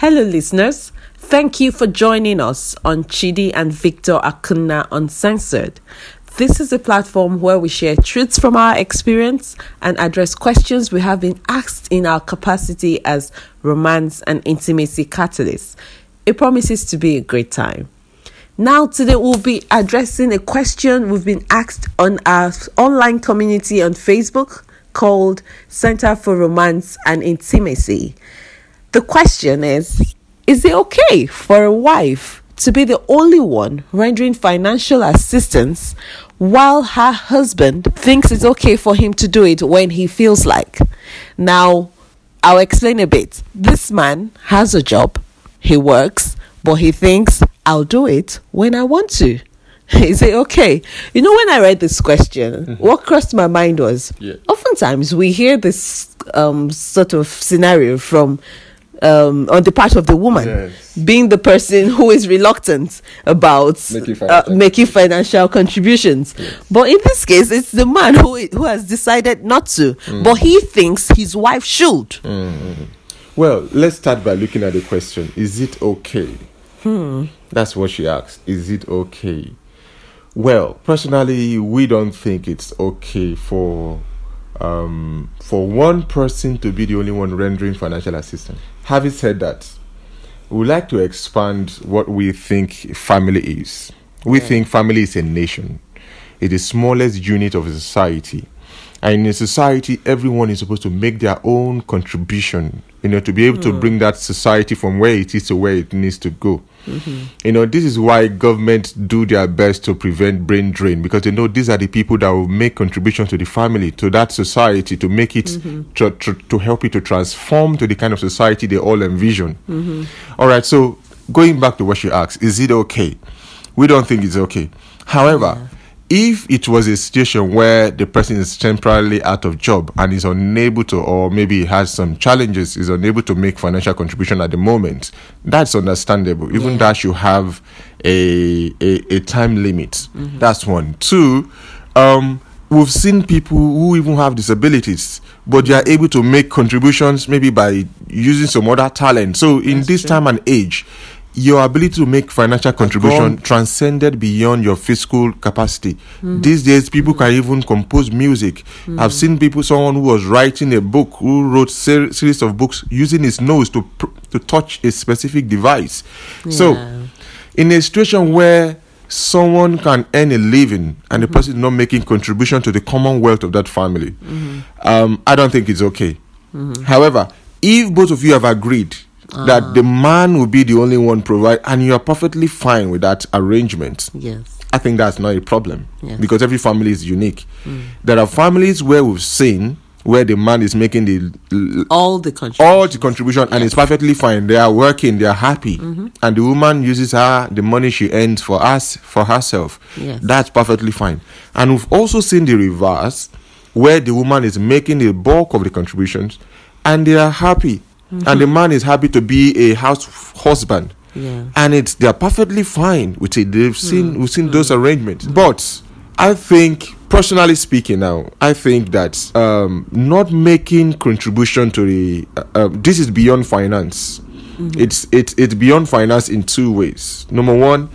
Hello, listeners. Thank you for joining us on Chidi and Victor Akuna Uncensored. This is a platform where we share truths from our experience and address questions we have been asked in our capacity as romance and intimacy catalysts. It promises to be a great time. Now, today we'll be addressing a question we've been asked on our online community on Facebook called Center for Romance and Intimacy. The question is Is it okay for a wife to be the only one rendering financial assistance while her husband thinks it's okay for him to do it when he feels like? Now, I'll explain a bit. This man has a job, he works, but he thinks I'll do it when I want to. Is it okay? You know, when I read this question, mm-hmm. what crossed my mind was yeah. oftentimes we hear this um, sort of scenario from um, on the part of the woman, yes. being the person who is reluctant about making financial, uh, making financial contributions. Yes. But in this case, it's the man who who has decided not to, mm. but he thinks his wife should. Mm-hmm. Well, let's start by looking at the question: Is it okay? Hmm. That's what she asked. Is it okay? Well, personally, we don't think it's okay for um, for one person to be the only one rendering financial assistance. Having said that, we like to expand what we think family is. We yeah. think family is a nation, it is the smallest unit of society. And in a society, everyone is supposed to make their own contribution, you know, to be able to hmm. bring that society from where it is to where it needs to go. Mm-hmm. You know, this is why governments do their best to prevent brain drain because they know these are the people that will make contributions to the family, to that society, to make it, mm-hmm. to, to, to, help it to transform to the kind of society they all envision. Mm-hmm. All right, so going back to what you asked, is it okay? We don't think it's okay. However, yeah if it was a situation where the person is temporarily out of job and is unable to or maybe has some challenges is unable to make financial contribution at the moment that's understandable even yeah. that should have a a, a time limit mm-hmm. that's one two um we've seen people who even have disabilities but they are able to make contributions maybe by using some other talent so in that's this true. time and age your ability to make financial contribution transcended beyond your fiscal capacity. Mm-hmm. These days, people can even compose music. Mm-hmm. I've seen people, someone who was writing a book, who wrote ser- series of books using his nose to pr- to touch a specific device. Yeah. So, in a situation where someone can earn a living and the mm-hmm. person is not making contribution to the commonwealth of that family, mm-hmm. um, I don't think it's okay. Mm-hmm. However, if both of you have agreed that the man will be the only one provide, and you are perfectly fine with that arrangement. Yes. I think that's not a problem yes. because every family is unique. Mm. There are families where we've seen where the man is making the all the contribution, all the contribution yes. and it's perfectly fine. They are working, they are happy, mm-hmm. and the woman uses her the money she earns for us for herself. Yes. That's perfectly fine. And we've also seen the reverse where the woman is making the bulk of the contributions and they are happy mm-hmm. and the man is happy to be a house husband. Yeah. And it's they're perfectly fine with it. They've seen mm-hmm. we've seen those arrangements. But I think personally speaking now i think that um, not making contribution to the uh, uh, this is beyond finance mm-hmm. it's it's it's beyond finance in two ways number one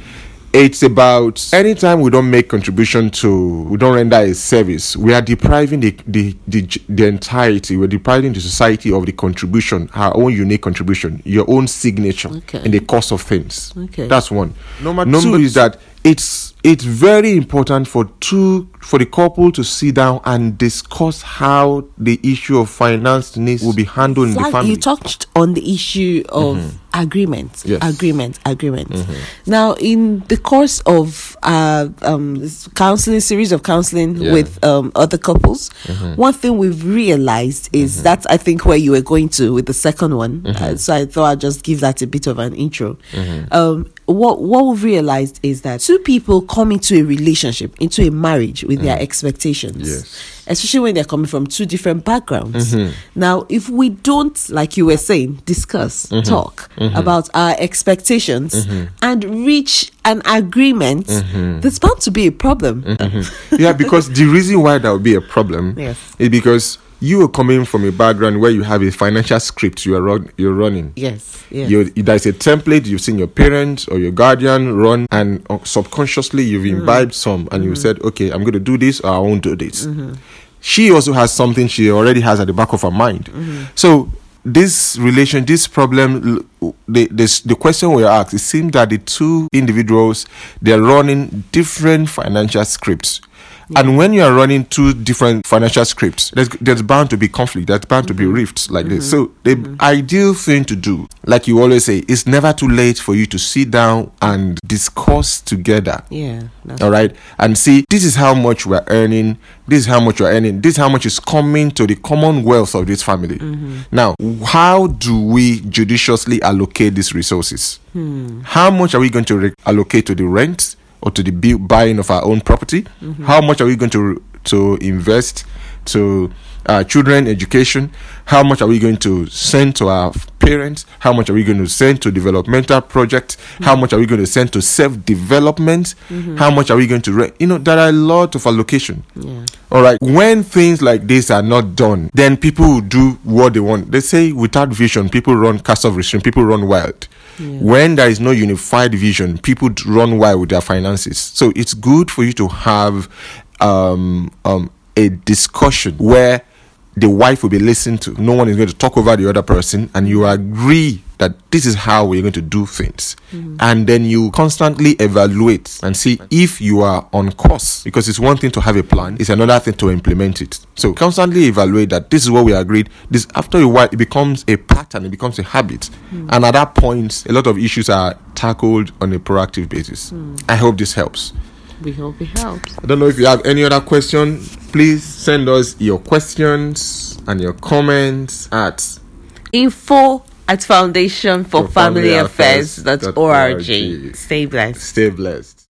it's about anytime we don't make contribution to we don't render a service we are depriving the the, the, the entirety we're depriving the society of the contribution our own unique contribution your own signature okay. in the course of things. Okay. That's one. Number, number two is that it's it's very important for two for the couple to sit down and discuss how the issue of finance needs will be handled in the family. You touched on the issue of mm-hmm. agreement, yes. agreement, agreement. Mm-hmm. Now, in the course of uh, um, counseling, series of counseling yeah. with um, other couples, mm-hmm. one thing we've realized is mm-hmm. that I think where you were going to with the second one. Mm-hmm. Uh, so I thought I'd just give that a bit of an intro. Mm-hmm. Um, what what we've realized is that two people come into a relationship, into a marriage with mm. their expectations. Yes especially when they're coming from two different backgrounds. Mm-hmm. Now, if we don't, like you were saying, discuss, mm-hmm. talk mm-hmm. about our expectations mm-hmm. and reach an agreement, mm-hmm. there's bound to be a problem. Mm-hmm. yeah, because the reason why that would be a problem yes. is because you are coming from a background where you have a financial script you are run, you're running. Yes. Yes. You, there's a template you've seen your parents or your guardian run, and uh, subconsciously you've mm. imbibed some, and you mm-hmm. said, "Okay, I'm going to do this, or I won't do this." Mm-hmm. She also has something she already has at the back of her mind. Mm-hmm. So this relation, this problem, the this, the question we asked, it seems that the two individuals they're running different financial scripts. And mm. when you are running two different financial scripts, there's, there's bound to be conflict. There's bound to be mm-hmm. rifts like this. Mm-hmm. So the mm-hmm. ideal thing to do, like you always say, it's never too late for you to sit down and discuss together. yeah. All right, and see this is how much we're earning. This is how much we're earning. This is how much is coming to the common wealth of this family. Now, how do we judiciously allocate these resources? Hmm. How much are we going to re- allocate to the rent or to the bu- buying of our own property? How much are we going to to invest to uh, children education? How much are we going to send to our parents? How much are we going to send to developmental projects? How much are we going to send to self development? How much are we going to re- you know there are a lot of allocation. yeah. All right. When things like this are not done, then people will do what they want. They say without vision, people run cast of restraint, people run wild. When there is no unified vision, people run wild with their finances. So it's good for you to have um, um, a discussion where the wife will be listened to. No one is going to talk over the other person, and you agree that this is how we're going to do things. Mm-hmm. And then you constantly evaluate and see if you are on course. Because it's one thing to have a plan, it's another thing to implement it. So constantly evaluate that this is what we agreed. This after a while it becomes a pattern, it becomes a habit. Mm. And at that point, a lot of issues are tackled on a proactive basis. Mm. I hope this helps. We hope it helps. I don't know if you have any other question. Please send us your questions and your comments at Info at Foundation for, For Family, Family Affairs. Affairs dot org. org. Stay blessed. Stay Blessed.